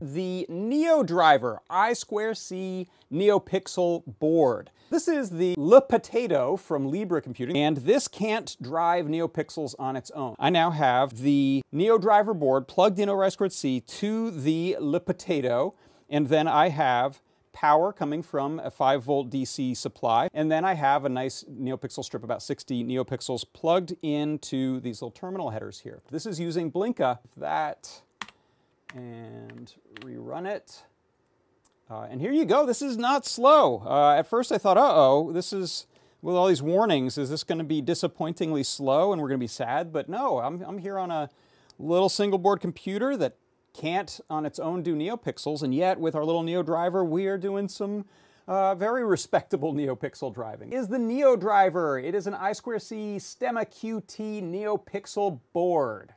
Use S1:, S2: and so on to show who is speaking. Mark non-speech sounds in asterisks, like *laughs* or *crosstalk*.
S1: the NeoDriver I2C NeoPixel board. This is the Le Potato from Libre Computing, and this can't drive NeoPixels on its own. I now have the Neo Driver board plugged in over I2C to the Le Potato, and then I have power coming from a 5 volt DC supply. And then I have a nice NeoPixel strip, about 60 NeoPixels, plugged into these little terminal headers here. This is using Blinka. That, and rerun it. Uh, and here you go. This is not slow. Uh, at first I thought, uh-oh, this is, with all these warnings, is this going to be disappointingly slow and we're going to be sad? But no, I'm, I'm here on a little single board computer that can't on its own do NeoPixels, and yet with our little NeoDriver, we are doing some uh, very respectable *laughs* NeoPixel driving. Is the NeoDriver. It is an I2C Stemma QT NeoPixel board.